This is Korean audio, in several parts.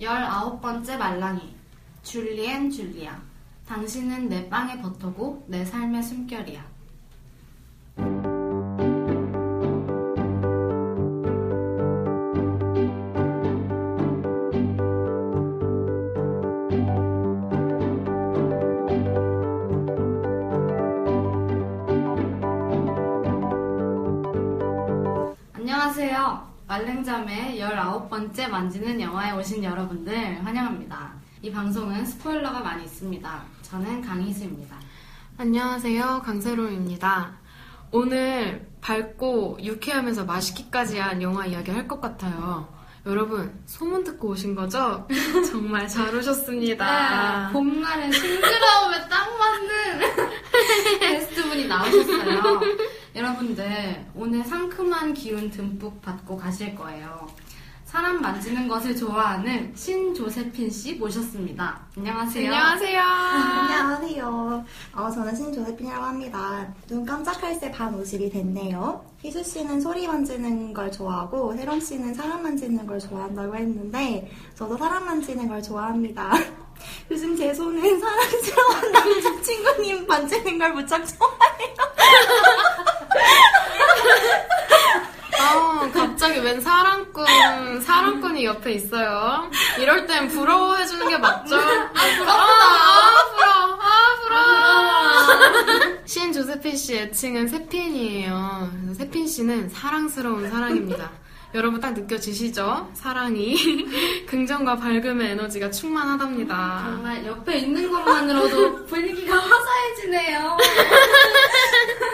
19번째 말랑이. 줄리엔 줄리아. 당신은 내 빵의 버터고 내 삶의 숨결이야 번째 만지는 영화에 오신 여러분들 환영합니다. 이 방송은 스포일러가 많이 있습니다. 저는 강희수입니다. 안녕하세요. 강세롬입니다. 오늘 밝고 유쾌하면서 맛있기까지 한 영화 이야기 할 것 같아요. 여러분, 소문 듣고 오신 거죠? 정말 잘 오셨습니다. 네, 봄날의 싱그러움에 딱 맞는 게스트분이 나오셨어요. 여러분들, 오늘 상큼한 기운 듬뿍 받고 가실 거예요. 사람 만지는 것을 좋아하는 신조세핀 씨 모셨습니다. 안녕하세요. 안녕하세요. 안녕하세요. 어, 저는 신조세핀이라고 합니다. 눈 깜짝할 새 반 50이 됐네요. 희수 씨는 소리 만지는 걸 좋아하고 세롬 씨는 사람 만지는 걸 좋아한다고 했는데 저도 사람 만지는 걸 좋아합니다. 요즘 제 손은 사랑스러운 남자친구님 만지는 걸 무척 좋아해요. 아, 갑자기 웬 사랑꾼, 사랑꾼이 옆에 있어요. 이럴 땐 부러워해주는 게 맞죠? 아, 부럽다. 아, 부러워. 아, 부러워. 신 조세핀 씨 애칭은 세핀이에요. 세핀 씨는 사랑스러운 사랑입니다. 여러분 딱 느껴지시죠? 사랑이. 긍정과 밝음의 에너지가 충만하답니다. 정말 옆에 있는 것만으로도 분위기가 화사해지네요.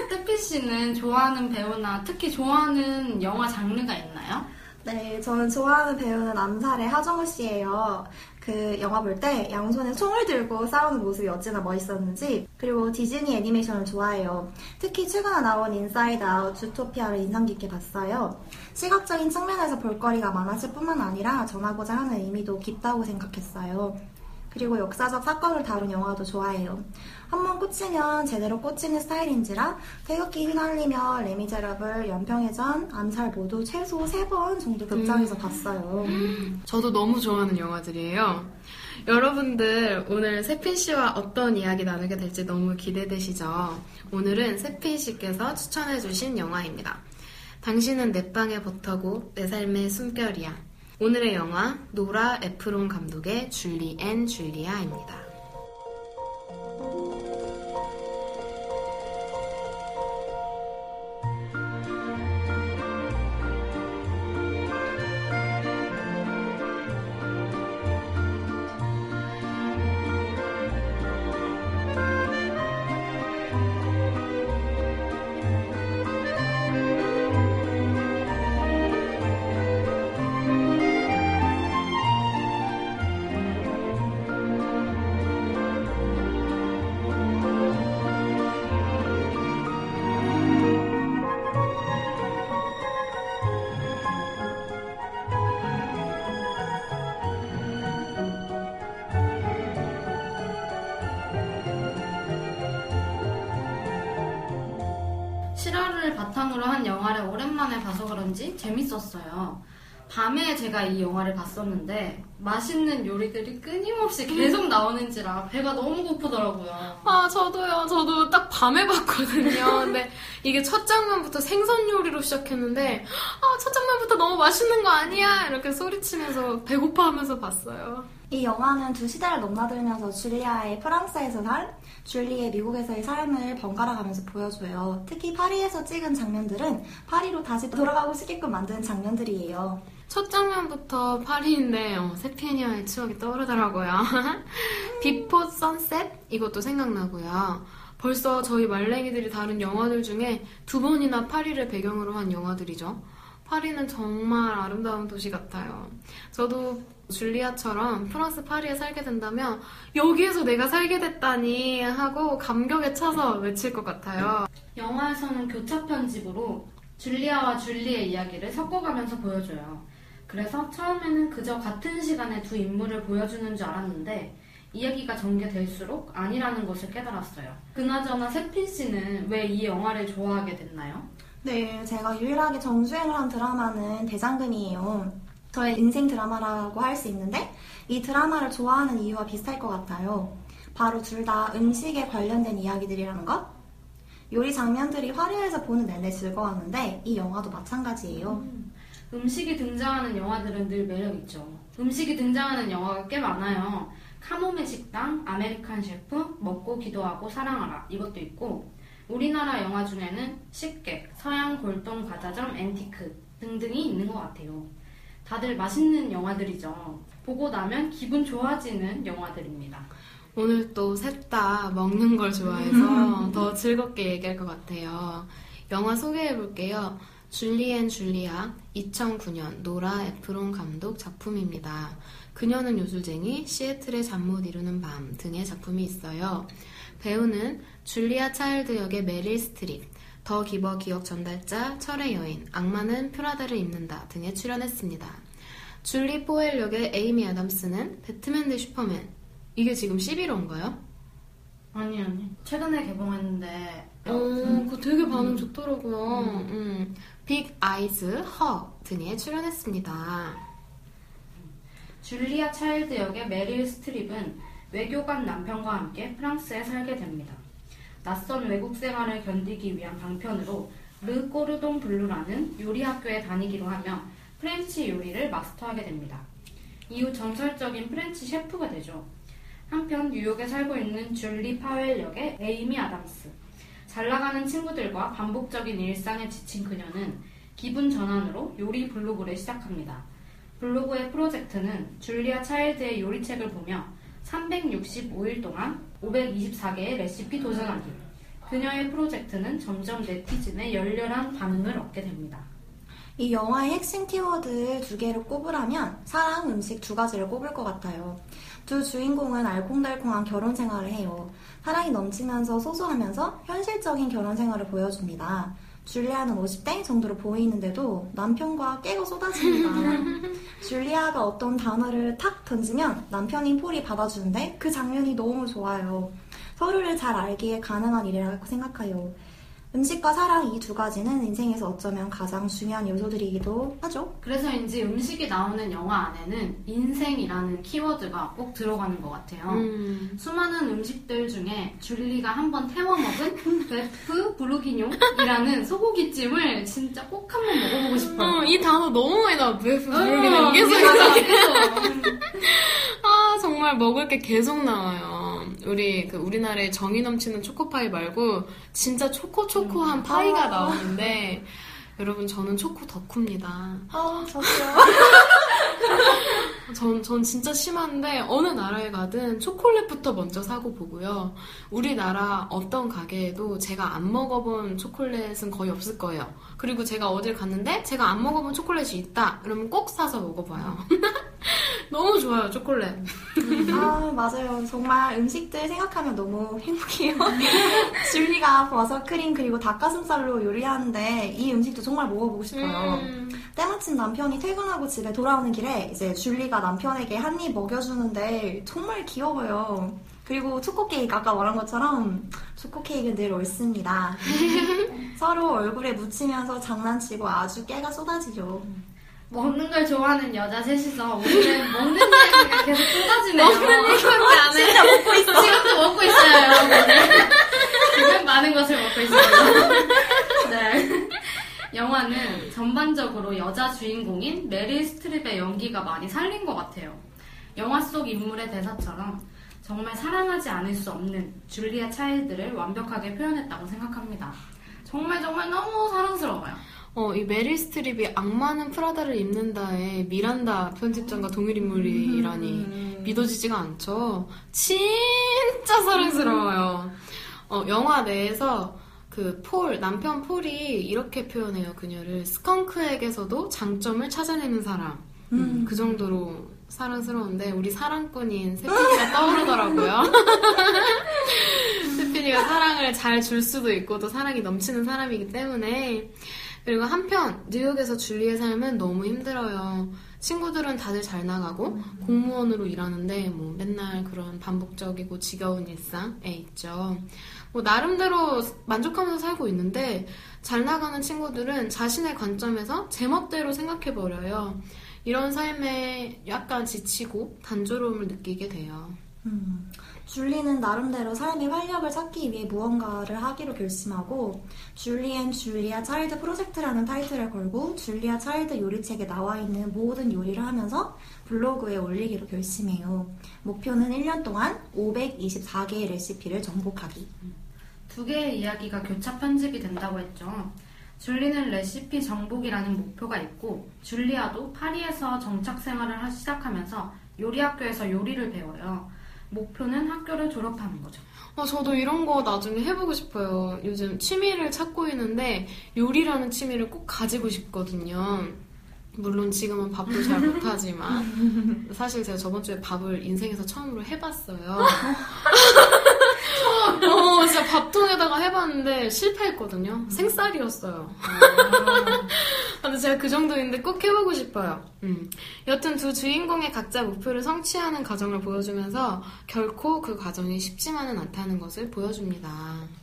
세핀 씨는 좋아하는 배우나 특히 좋아하는 영화 장르가 있나요? 네, 저는 좋아하는 배우는 암살의 하정우 씨예요. 그 영화 볼 때 양손에 총을 들고 싸우는 모습이 어찌나 멋있었는지 그리고 디즈니 애니메이션을 좋아해요. 특히 최근에 나온 Inside Out 주토피아를 인상 깊게 봤어요. 시각적인 측면에서 볼거리가 많았을 뿐만 아니라 전하고자 하는 의미도 깊다고 생각했어요. 그리고 역사적 사건을 다룬 영화도 좋아해요. 한번 꽂히면 제대로 꽂히는 스타일인지라 태극기 휘날리며 레미제라블, 연평해전, 암살 모두 최소 3번 정도 극장에서 봤어요. 저도 너무 좋아하는 영화들이에요. 여러분들 오늘 세핀 씨와 어떤 이야기 나누게 될지 너무 기대되시죠? 오늘은 세핀 씨께서 추천해주신 영화입니다. 당신은 내 빵의 버터고 내 삶의 숨결이야. 오늘의 영화 노라 에프론 감독의 줄리 앤 줄리아입니다. 바탕으로 한 영화를 오랜만에 봐서 그런지 재밌었어요. 밤에 제가 이 영화를 봤었는데 맛있는 요리들이 끊임없이 계속 나오는지라 배가 너무 고프더라고요. 아, 저도요. 저도 딱 밤에 봤거든요. 근데 이게 첫 장면부터 생선 요리로 시작했는데, 아, 첫 장면부터 너무 맛있는 거 아니야? 이렇게 소리치면서 배고파 하면서 봤어요. 이 영화는 두 시대를 넘나들면서 줄리아의 프랑스에서 살, 줄리의 미국에서의 삶을 번갈아 가면서 보여줘요. 특히 파리에서 찍은 장면들은 파리로 다시 돌아가고 싶게끔 만드는 장면들이에요. 첫 장면부터 파리인데, 어, 세핀이와의 추억이 떠오르더라고요. Before Sunset? 이것도 생각나고요. 벌써 저희 말랑이들이 다른 영화들 중에 두 번이나 파리를 배경으로 한 영화들이죠. 파리는 정말 아름다운 도시 같아요. 저도 줄리아처럼 프랑스 파리에 살게 된다면 여기에서 내가 살게 됐다니 하고 감격에 차서 외칠 것 같아요. 영화에서는 교차 편집으로 줄리아와 줄리의 이야기를 섞어가면서 보여줘요. 그래서 처음에는 그저 같은 시간에 두 인물을 보여주는 줄 알았는데 이야기가 전개될수록 아니라는 것을 깨달았어요. 그나저나 세핀 씨는 왜 이 영화를 좋아하게 됐나요? 네, 제가 유일하게 정주행을 한 드라마는 대장금이에요. 저의 인생 드라마라고 할 수 있는데 이 드라마를 좋아하는 이유와 비슷할 것 같아요. 바로 둘 다 음식에 관련된 이야기들이라는 것? 요리 장면들이 화려해서 보는 내내 즐거웠는데 이 영화도 마찬가지예요. 음식이 등장하는 영화들은 늘 매력있죠. 음식이 등장하는 영화가 꽤 많아요. 카모메 식당, American Chef, 먹고 기도하고 사랑하라 이것도 있고 우리나라 영화 중에는 식객, 서양 골동 과자점, 앤티크 등등이 있는 것 같아요. 다들 맛있는 영화들이죠. 보고 나면 기분 좋아지는 영화들입니다. 오늘 또 셋 다 먹는 걸 좋아해서 더 즐겁게 얘기할 것 같아요. 영화 소개해 볼게요. 줄리 앤 줄리아 2009년 노라 에프론 감독 작품입니다. 그녀는 요술쟁이, 시애틀의 잠 못 이루는 밤 등의 작품이 있어요. 배우는 줄리아 차일드 역의 메릴 스트립, The Giver 기억 전달자, 철의 여인, 악마는 프라다를 입는다 등에 출연했습니다. 줄리 포엘 역의 에이미 아담스는 배트맨 대 슈퍼맨, 이게 지금 11호인가요? 아니 아니 최근에 개봉했는데 어, 그거 되게 반응 좋더라고요. 음. Big Eyes, Her 등에 출연했습니다. 줄리아 차일드 역의 메릴 스트립은 외교관 남편과 함께 프랑스에 살게 됩니다. 낯선 외국 생활을 견디기 위한 방편으로 르 꼬르동 블루라는 요리 학교에 다니기로 하며 프렌치 요리를 마스터하게 됩니다. 이후 전설적인 프렌치 셰프가 되죠. 한편 뉴욕에 살고 있는 줄리 파웰 역의 에이미 아담스. 잘 나가는 친구들과 반복적인 일상에 지친 그녀는 기분 전환으로 요리 블로그를 시작합니다. 블로그의 프로젝트는 줄리아 차일드의 요리책을 보며 365일 동안 524개의 레시피 도전하기. 그녀의 프로젝트는 점점 네티즌의 열렬한 반응을 얻게 됩니다. 이 영화의 핵심 키워드 두 개를 꼽으라면 사랑, 음식 두 가지를 꼽을 것 같아요. 두 주인공은 알콩달콩한 결혼 생활을 해요. 사랑이 넘치면서 소소하면서 현실적인 결혼 생활을 보여줍니다. 줄리아는 50대 정도로 보이는데도 남편과 깨가 쏟아집니다. 줄리아가 어떤 단어를 탁 던지면 남편인 폴이 받아주는데 그 장면이 너무 좋아요. 서로를 잘 알기에 가능한 일이라고 생각해요. 음식과 사랑 이 두 가지는 인생에서 어쩌면 가장 중요한 요소들이기도 하죠. 그래서인지 음식이 나오는 영화 안에는 인생이라는 키워드가 꼭 들어가는 것 같아요. 음. 수많은 음식들 중에 줄리가 한 번 태워 먹은 베프 부르기뇽이라는 소고기찜을 진짜 꼭 한 번 먹어보고 싶어요. 어, 이 단어 너무 많이 나와. 왜 어, 계속 맞아, 이렇게. 계속. 아, 정말 먹을 게 계속 나와요. 우리 그 우리나라의 정이 넘치는 초코파이 말고 진짜 초코 초코한 파이가 나오는데 여러분 저는 초코 덕후입니다. 아, 저도요. 전, 전 진짜 심한데 어느 나라에 가든 초콜릿부터 먼저 사고 보고요. 우리나라 어떤 가게에도 제가 안 먹어본 초콜릿은 거의 없을 거예요. 그리고 제가 어딜 갔는데 제가 안 먹어본 초콜릿이 있다. 그러면 꼭 사서 먹어봐요. 너무 좋아요, 초콜릿. 아, 맞아요. 정말 음식들 생각하면 너무 행복해요. 줄리가 버섯 크림 그리고 닭가슴살로 요리하는데 이 음식도 정말 먹어보고 싶어요. 음. 때마침 남편이 퇴근하고 집에 돌아오는 길에 이제 줄리가 남편에게 한 입 먹여주는데 정말 귀여워요. 그리고 초코 케이크 아까 말한 것처럼 초코 케이크는 늘 옳습니다. 서로 얼굴에 묻히면서 장난치고 아주 깨가 쏟아지죠. 먹는 걸 좋아하는 여자 셋이서 오늘은 먹는 얘기가 계속 쏟아지네요. 먹는 얘기밖에 안 해. 진짜 먹고 있어. 지금도 먹고 있어요, 여러분. 지금 많은 것을 먹고 있어요. 네. 영화는 전반적으로 여자 주인공인 메릴 스트립의 연기가 많이 살린 것 같아요. 영화 속 인물의 대사처럼 정말 사랑하지 않을 수 없는 줄리아 차일드를 완벽하게 표현했다고 생각합니다. 정말 정말 너무 사랑스러워요. 어, 이 메릴 스트립이 악마는 프라다를 입는다의 미란다 편집장과 동일 인물이라니 믿어지지가 않죠. 진짜 사랑스러워요. 어, 영화 내에서 그 폴, 남편 폴이 이렇게 표현해요, 그녀를. 스컹크에게서도 장점을 찾아내는 사람. 음, 그 정도로 사랑스러운데, 우리 사랑꾼인 세피니가 떠오르더라고요. 세피니가 사랑을 잘 줄 수도 있고, 또 사랑이 넘치는 사람이기 때문에. 그리고 한편, 뉴욕에서 줄리의 삶은 너무 힘들어요. 친구들은 다들 잘 나가고, 공무원으로 일하는데, 뭐, 맨날 그런 반복적이고 지겨운 일상에 있죠. 뭐, 나름대로 만족하면서 살고 있는데, 잘 나가는 친구들은 자신의 관점에서 제멋대로 생각해버려요. 이런 삶에 약간 지치고 단조로움을 느끼게 돼요. 음, 줄리는 나름대로 삶의 활력을 찾기 위해 무언가를 하기로 결심하고 줄리 앤 줄리아 차일드 프로젝트라는 타이틀을 걸고 줄리아 차일드 요리책에 나와 있는 모든 요리를 하면서 블로그에 올리기로 결심해요. 목표는 1년 동안 524개의 레시피를 정복하기. 두 개의 이야기가 교차 편집이 된다고 했죠. 줄리는 레시피 정복이라는 목표가 있고 줄리아도 파리에서 정착 생활을 하- 시작하면서 요리 학교에서 요리를 배워요. 목표는 학교를 졸업하는 거죠. 아, 저도 이런 거 나중에 해보고 싶어요. 요즘 취미를 찾고 있는데 요리라는 취미를 꼭 가지고 싶거든요. 물론 지금은 밥도 잘 못하지만 사실 제가 저번 주에 밥을 인생에서 처음으로 해봤어요. 어, 진짜 밥통에다가 해봤는데 실패했거든요. 생쌀이었어요. 근데 제가 그 정도인데 꼭 해보고 싶어요. 음. 여튼 두 주인공의 각자 목표를 성취하는 과정을 보여주면서 결코 그 과정이 쉽지만은 않다는 것을 보여줍니다.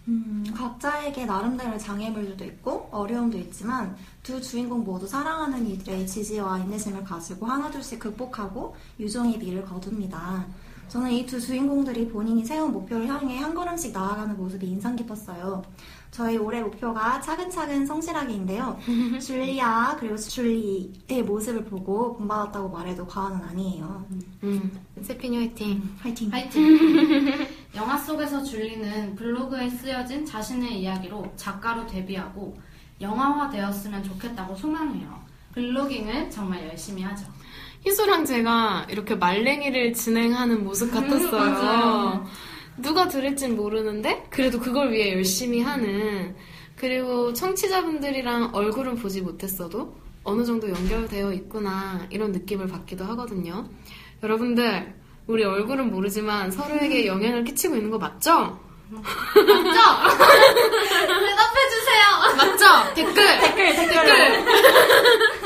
음, 각자에게 나름대로의 장애물도 있고 어려움도 있지만 두 주인공 모두 사랑하는 이들의 지지와 인내심을 가지고 하나둘씩 극복하고 유종의 미를 거둡니다. 저는 이 두 주인공들이 본인이 세운 목표를 향해 한 걸음씩 나아가는 모습이 인상 깊었어요. 저희 올해 목표가 차근차근 성실하기인데요. 줄리아 그리고 줄리의 모습을 보고 본받았다고 말해도 과언은 아니에요. 음. 세핀이 화이팅. 화이팅! 파이팅! 영화 속에서 줄리는 블로그에 쓰여진 자신의 이야기로 작가로 데뷔하고 영화화 되었으면 좋겠다고 소망해요. 블로깅을 정말 열심히 하죠. 희수랑 제가 이렇게 말랭이를 진행하는 모습 같았어요. 맞아요. 누가 들을진 모르는데 그래도 그걸 위해 열심히 하는 그리고 청취자분들이랑 얼굴은 보지 못했어도 어느 정도 연결되어 있구나 이런 느낌을 받기도 하거든요. 여러분들 우리 얼굴은 모르지만 서로에게 영향을 끼치고 있는 거 맞죠? 대답해 주세요! 맞죠? 댓글 댓글 댓글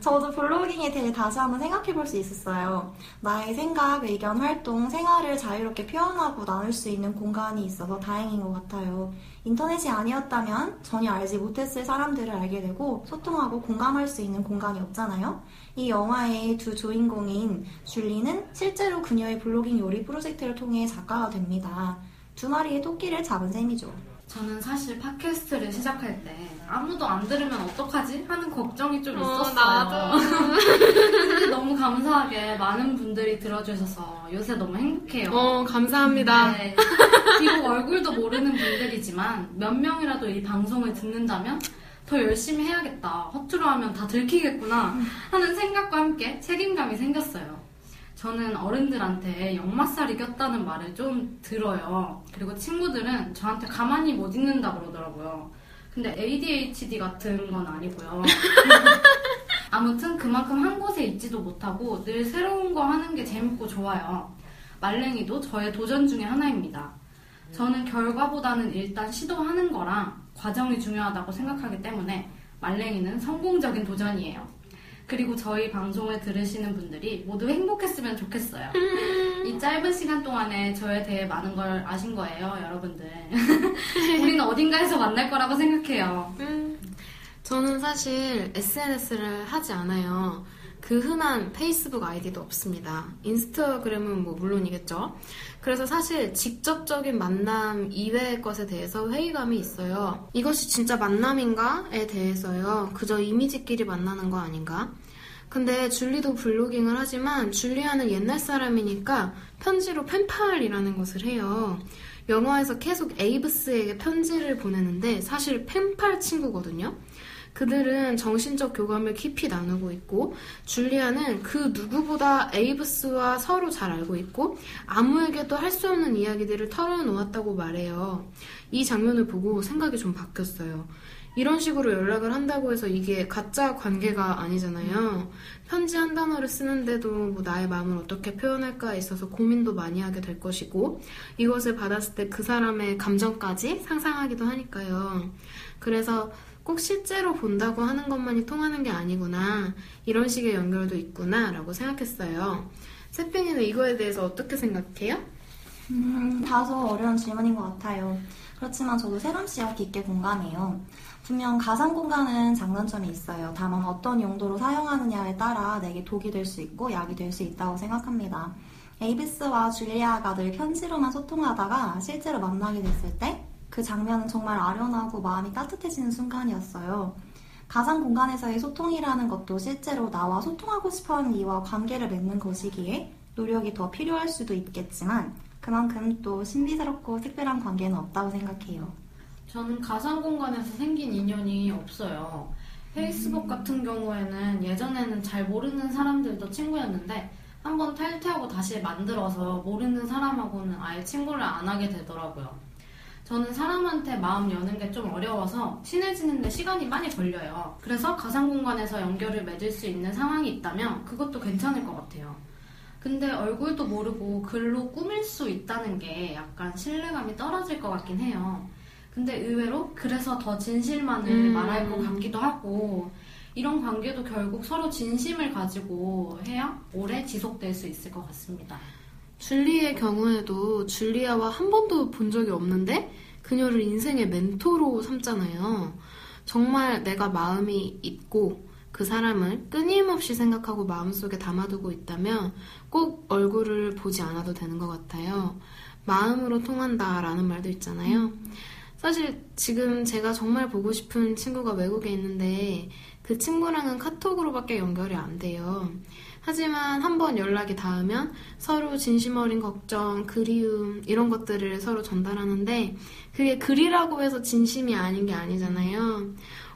저도 블로깅에 대해 다시 한번 생각해 볼 수 있었어요. 나의 생각, 의견, 활동, 생활을 자유롭게 표현하고 나눌 수 있는 공간이 있어서 다행인 것 같아요. 인터넷이 아니었다면 전혀 알지 못했을 사람들을 알게 되고 소통하고 공감할 수 있는 공간이 없잖아요. 이 영화의 두 주인공인 줄리는 실제로 그녀의 블로깅 요리 프로젝트를 통해 작가가 됩니다. 두 마리의 토끼를 잡은 셈이죠. 저는 사실 팟캐스트를 시작할 때 아무도 안 들으면 어떡하지? 하는 걱정이 좀 어, 있었어요. 나도. 근데 너무 감사하게 많은 분들이 들어주셔서 요새 너무 행복해요. 어 감사합니다. 네. 비록 얼굴도 모르는 분들이지만 몇 명이라도 이 방송을 듣는다면 더 열심히 해야겠다. 허투루 하면 다 들키겠구나 하는 생각과 함께 책임감이 생겼어요. 저는 어른들한테 역마살이 꼈다는 말을 좀 들어요. 그리고 친구들은 저한테 가만히 못 있는다 그러더라고요. 근데 ADHD 같은 건 아니고요. 아무튼 그만큼 한 곳에 있지도 못하고 늘 새로운 거 하는 게 재밌고 좋아요. 말랭이도 저의 도전 중에 하나입니다. 저는 결과보다는 일단 시도하는 거랑 과정이 중요하다고 생각하기 때문에 말랭이는 성공적인 도전이에요. 그리고 저희 방송을 들으시는 분들이 모두 행복했으면 좋겠어요. 이 짧은 시간 동안에 저에 대해 많은 걸 아신 거예요, 여러분들. 우리는 어딘가에서 만날 거라고 생각해요. 음, 저는 사실 SNS를 하지 않아요. 그 흔한 페이스북 아이디도 없습니다. 인스타그램은 뭐 물론이겠죠. 그래서 사실 직접적인 만남 이외의 것에 대해서 회의감이 있어요. 이것이 진짜 만남인가에 대해서요. 그저 이미지끼리 만나는 거 아닌가? 근데 줄리도 블로깅을 하지만 줄리아는 옛날 사람이니까 편지로 펜팔이라는 것을 해요. 영화에서 계속 에이브스에게 편지를 보내는데 사실 펜팔 친구거든요. 그들은 정신적 교감을 깊이 나누고 있고 줄리아는 그 누구보다 에이브스와 서로 잘 알고 있고 아무에게도 할 수 없는 이야기들을 털어놓았다고 말해요. 이 장면을 보고 생각이 좀 바뀌었어요. 이런 식으로 연락을 한다고 해서 이게 가짜 관계가 아니잖아요. 편지 한 단어를 쓰는데도 뭐 나의 마음을 어떻게 표현할까에 있어서 고민도 많이 하게 될 것이고 이것을 받았을 때 그 사람의 감정까지 상상하기도 하니까요. 그래서 꼭 실제로 본다고 하는 것만이 통하는 게 아니구나. 이런 식의 연결도 있구나. 라고 생각했어요. 세핑이는 이거에 대해서 어떻게 생각해요? 음, 다소 어려운 질문인 것 같아요. 그렇지만 저도 세람 씨와 깊게 공감해요. 분명 가상 공간은 장단점이 있어요. 다만 어떤 용도로 사용하느냐에 따라 내게 독이 될 수 있고 약이 될 수 있다고 생각합니다. 에이비스와 줄리아가 늘 편지로만 소통하다가 실제로 만나게 됐을 때 그 장면은 정말 아련하고 마음이 따뜻해지는 순간이었어요. 가상 공간에서의 소통이라는 것도 실제로 나와 소통하고 싶어 하는 이와 관계를 맺는 것이기에 노력이 더 필요할 수도 있겠지만 그만큼 또 신비스럽고 특별한 관계는 없다고 생각해요. 저는 가상 공간에서 생긴 인연이 없어요. 페이스북 같은 경우에는 예전에는 잘 모르는 사람들도 친구였는데 한번 탈퇴하고 다시 만들어서 모르는 사람하고는 아예 친구를 안 하게 되더라고요. 저는 사람한테 마음 여는 게 좀 어려워서 친해지는데 시간이 많이 걸려요. 그래서 가상 공간에서 연결을 맺을 수 있는 상황이 있다면 그것도 괜찮을 것 같아요. 근데 얼굴도 모르고 글로 꾸밀 수 있다는 게 약간 신뢰감이 떨어질 것 같긴 해요. 근데 의외로 그래서 더 진실만을 음. 말할 것 같기도 하고 이런 관계도 결국 서로 진심을 가지고 해야 오래 지속될 수 있을 것 같습니다. 줄리의 경우에도 줄리아와 한 번도 본 적이 없는데 그녀를 인생의 멘토로 삼잖아요. 정말 내가 마음이 있고 그 사람을 끊임없이 생각하고 마음속에 담아두고 있다면 꼭 얼굴을 보지 않아도 되는 것 같아요. 마음으로 통한다라는 말도 있잖아요. 사실 지금 제가 정말 보고 싶은 친구가 외국에 있는데 그 친구랑은 카톡으로밖에 연결이 안 돼요. 하지만 한번 연락이 닿으면 서로 진심 어린 걱정, 그리움 이런 것들을 서로 전달하는데 그게 글이라고 해서 진심이 아닌 게 아니잖아요.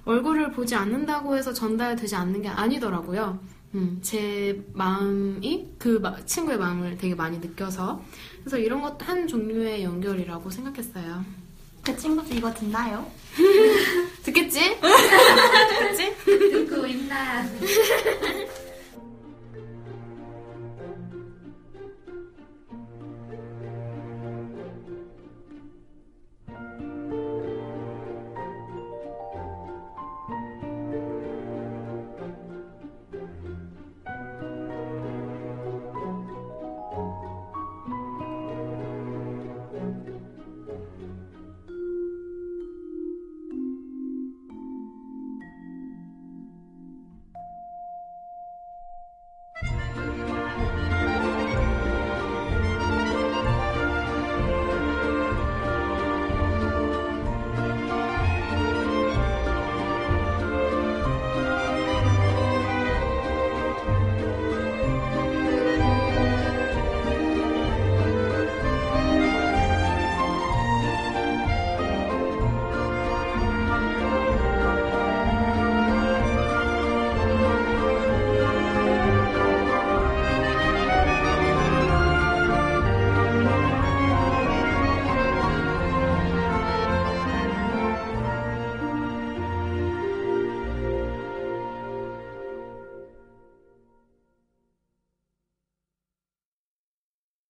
얼굴을 보지 않는다고 해서 전달되지 않는 게 아니더라고요. 음, 제 마음이 그 마- 친구의 마음을 되게 많이 느껴서 그래서 이런 것도 한 종류의 연결이라고 생각했어요. 그 친구도 이거 듣나요? 듣겠지? 듣겠지? 듣고 있나?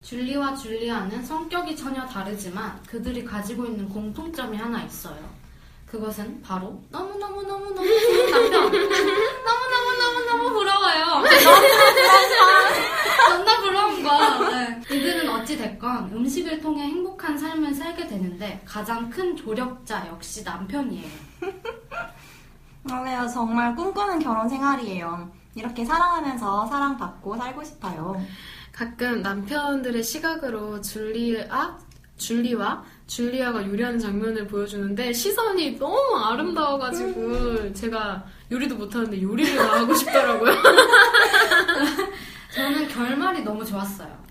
줄리와 줄리아는 성격이 전혀 다르지만 그들이 가지고 있는 공통점이 하나 있어요. 그것은 바로 너무너무너무너무 좋은 남편! 너무너무너무너무 부러워요! 존나 부러운 거! 네. 이들은 어찌됐건 음식을 통해 행복한 삶을 살게 되는데 가장 큰 조력자 역시 남편이에요. 맞아요. 정말 꿈꾸는 결혼 생활이에요. 이렇게 사랑하면서 사랑받고 살고 싶어요. 가끔 남편들의 시각으로 줄리아, 줄리와 줄리아가 요리하는 장면을 보여주는데 시선이 너무 아름다워가지고 제가 요리도 못하는데 요리를 다 하고 싶더라고요. 저는 결말이 너무 좋았어요.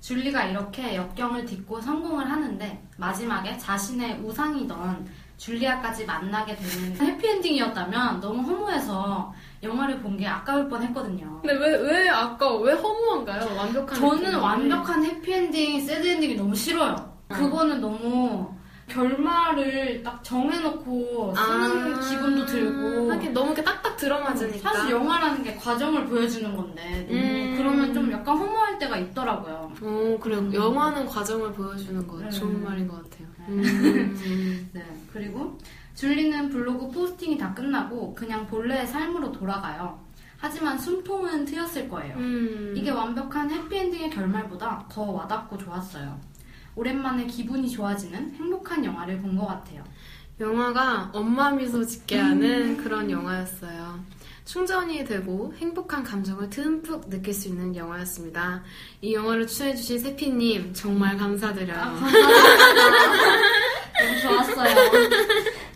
줄리가 이렇게 역경을 딛고 성공을 하는데 마지막에 자신의 우상이던 줄리아까지 만나게 되는 해피엔딩이었다면 너무 허무해서 영화를 본 게 아까울 뻔 했거든요. 근데 왜, 왜 아까 왜 허무한가요? 완벽한 저는 느낌이. 완벽한 해피엔딩, 새드엔딩이 너무 싫어요. 그거는 너무 결말을 딱 정해놓고 쓰는 아, 기분도 들고 하긴 너무 이렇게 딱딱 들어맞으니까. 사실 영화라는 게 과정을 보여주는 건데 음. 그러면 좀 약간 허무할 때가 있더라고요. 어, 그래요. 영화는 과정을 보여주는 거 음. 좋은 말인 것 같아요. 네. 음. 네. 그리고 줄리는 블로그 포스팅이 다 끝나고 그냥 본래의 삶으로 돌아가요. 하지만 숨통은 트였을 거예요. 음. 이게 완벽한 해피엔딩의 결말보다 더 와닿고 좋았어요. 오랜만에 기분이 좋아지는 행복한 영화를 본 것 같아요. 영화가 엄마 미소 짓게 하는 그런 영화였어요. 충전이 되고 행복한 감정을 듬뿍 느낄 수 있는 영화였습니다. 이 영화를 추천해주신 세피님 정말 감사드려요. 너무 좋았어요.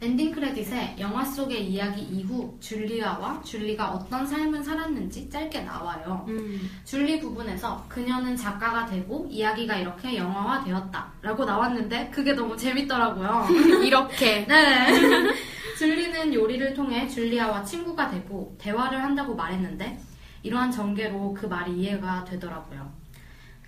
엔딩 크레딧에 영화 속의 이야기 이후 줄리아와 줄리가 어떤 삶을 살았는지 짧게 나와요. 음. 줄리 부분에서 그녀는 작가가 되고 이야기가 이렇게 영화화 되었다 라고 나왔는데 그게 너무 재밌더라고요. 이렇게 네. 줄리는 요리를 통해 줄리아와 친구가 되고 대화를 한다고 말했는데 이러한 전개로 그 말이 이해가 되더라고요.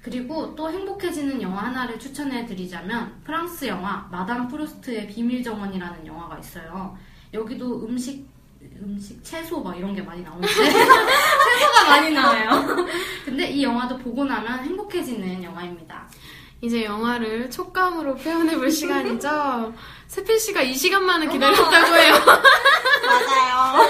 그리고 또 행복해지는 영화 하나를 추천해 드리자면 프랑스 영화 마담 프루스트의 비밀 정원이라는 영화가 있어요. 여기도 음식 음식 채소 막 이런 게 많이 나오는데 채소가 많이 나와요. 근데 이 영화도 보고 나면 행복해지는 영화입니다. 이제 영화를 촉감으로 표현해볼 시간이죠. 세필 씨가 이 시간만을 기다렸다고 해요. 맞아요.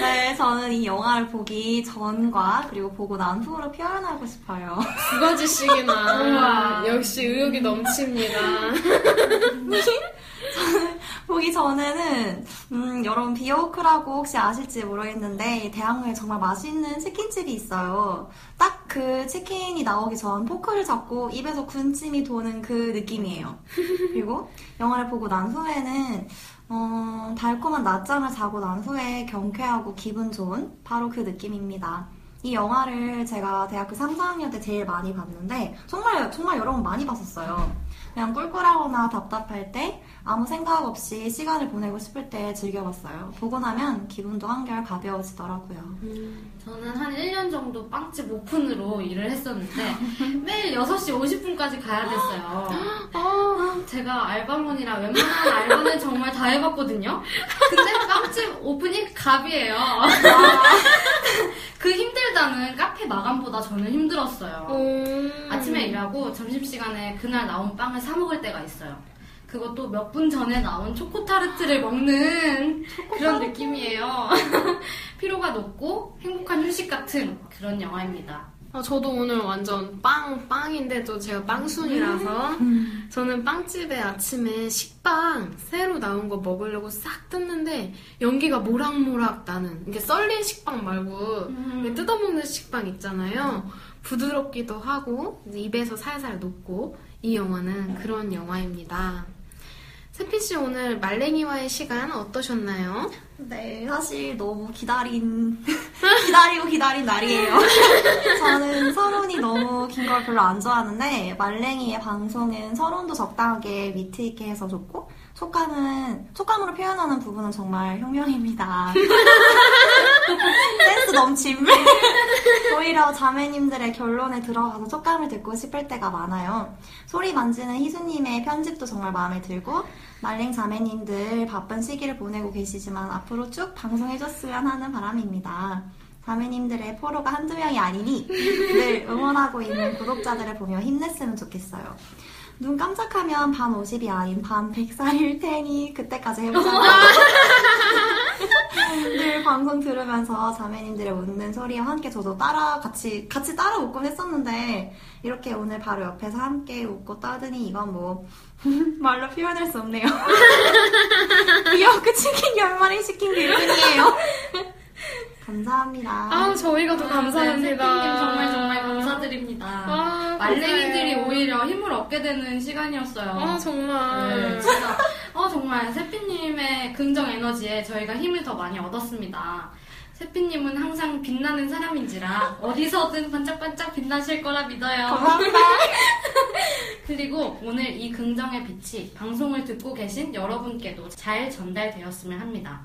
네, 저는 이 영화를 보기 전과 그리고 보고 난 후로 표현하고 싶어요. 두 가지씩이나. 역시 의욕이 넘칩니다. 보기 전에는 음, 여러분 비오크라고 혹시 아실지 모르겠는데 대학로에 정말 맛있는 치킨집이 있어요. 딱 그 치킨이 나오기 전 포크를 잡고 입에서 군침이 도는 그 느낌이에요. 그리고 영화를 보고 난 후에는 어, 달콤한 낮잠을 자고 난 후에 경쾌하고 기분 좋은 바로 그 느낌입니다. 이 영화를 제가 대학교 3, 4학년 때 제일 많이 봤는데 정말 정말 여러 번 많이 봤었어요. 그냥 꿀꿀하거나 답답할 때 아무 생각 없이 시간을 보내고 싶을 때 즐겨봤어요. 보고 나면 기분도 한결 가벼워지더라고요. 저는 한 1년 정도 빵집 오픈으로 일을 했었는데 매일 6시 50분까지 가야 됐어요. 아, 제가 알바몬이라 웬만한 알바는 정말 다 해봤거든요. 근데 빵집 오픈이 갑이에요. 그 힘들다는 카페 마감보다 저는 힘들었어요. 음. 아침에 일하고 점심시간에 그날 나온 빵을 사 먹을 때가 있어요. 그것도 몇 분 전에 나온 초코타르트를 먹는 그런 느낌이에요. 피로가 높고 행복한 휴식 같은 그런 영화입니다. 아, 저도 오늘 완전 빵, 빵인데 또 제가 빵순이라서 저는 빵집에 아침에 식빵 새로 나온 거 먹으려고 싹 뜯는데 연기가 모락모락 나는 이게 썰린 식빵 말고 음. 뜯어먹는 식빵 있잖아요. 부드럽기도 하고 입에서 살살 녹고 이 영화는 그런 영화입니다. 세피 씨 오늘 말랭이와의 시간 어떠셨나요? 네, 사실 너무 기다린, 기다리고 기다린 날이에요. 저는 서론이 너무 긴 걸 별로 안 좋아하는데, 말랭이의 방송은 서론도 적당하게 위트 있게 해서 좋고, 촉감은, 촉감으로 표현하는 부분은 정말 혁명입니다. 센스 넘침. 오히려 자매님들의 결론에 들어가서 촉감을 듣고 싶을 때가 많아요. 소리 만지는 희수님의 편집도 정말 마음에 들고, 말랭 자매님들 바쁜 시기를 보내고 계시지만 앞으로 쭉 방송해줬으면 하는 바람입니다. 자매님들의 포로가 한두 명이 아니니 늘 응원하고 있는 구독자들을 보며 힘냈으면 좋겠어요. 눈 깜짝하면 반 50이 아닌 반 100살일 테니 그때까지 해보자. 늘 방송 들으면서 자매님들의 웃는 소리와 함께 저도 따라 같이 같이 따라 웃곤 했었는데 이렇게 오늘 바로 옆에서 함께 웃고 떠드니 이건 뭐 말로 표현할 수 없네요. 귀엽고 치킨 열마리 시킨 기분이에요. 감사합니다. 아, 저희가 더 감사합니다. 네, 세피님 정말 정말 감사드립니다. 아, 말랭이들이. 오히려 힘을 얻게 되는 시간이었어요. 아, 정말. 네, 진짜. 어, 정말, 세피님의 긍정 에너지에 저희가 힘을 더 많이 얻었습니다. 세피님은 항상 빛나는 사람인지라 어디서든 반짝반짝 빛나실 거라 믿어요. 감사합니다. 그리고 오늘 이 긍정의 빛이 방송을 듣고 계신 여러분께도 잘 전달되었으면 합니다.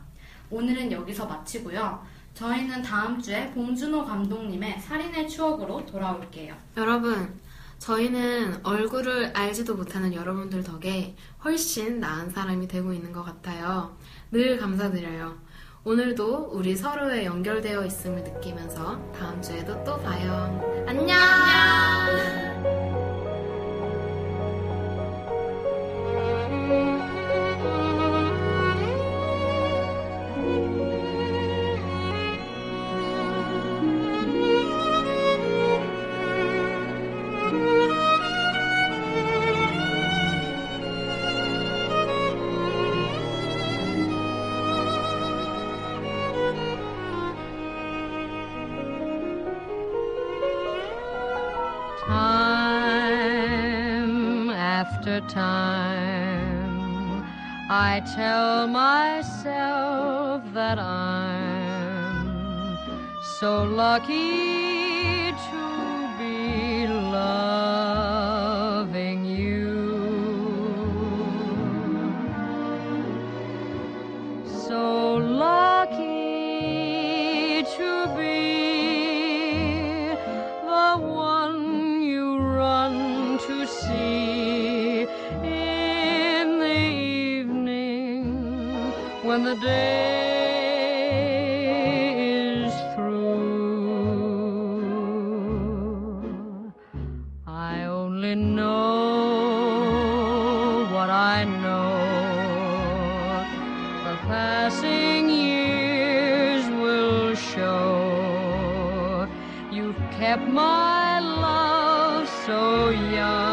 오늘은 여기서 마치고요. 저희는 다음 주에 봉준호 감독님의 살인의 추억으로 돌아올게요. 여러분, 저희는 얼굴을 알지도 못하는 여러분들 덕에 훨씬 나은 사람이 되고 있는 것 같아요. 늘 감사드려요. 오늘도 우리 서로에 연결되어 있음을 느끼면서 다음 주에도 또 봐요. 안녕! time after time, I tell myself that I'm so lucky only know what I know. The passing years will show you've kept my love so young.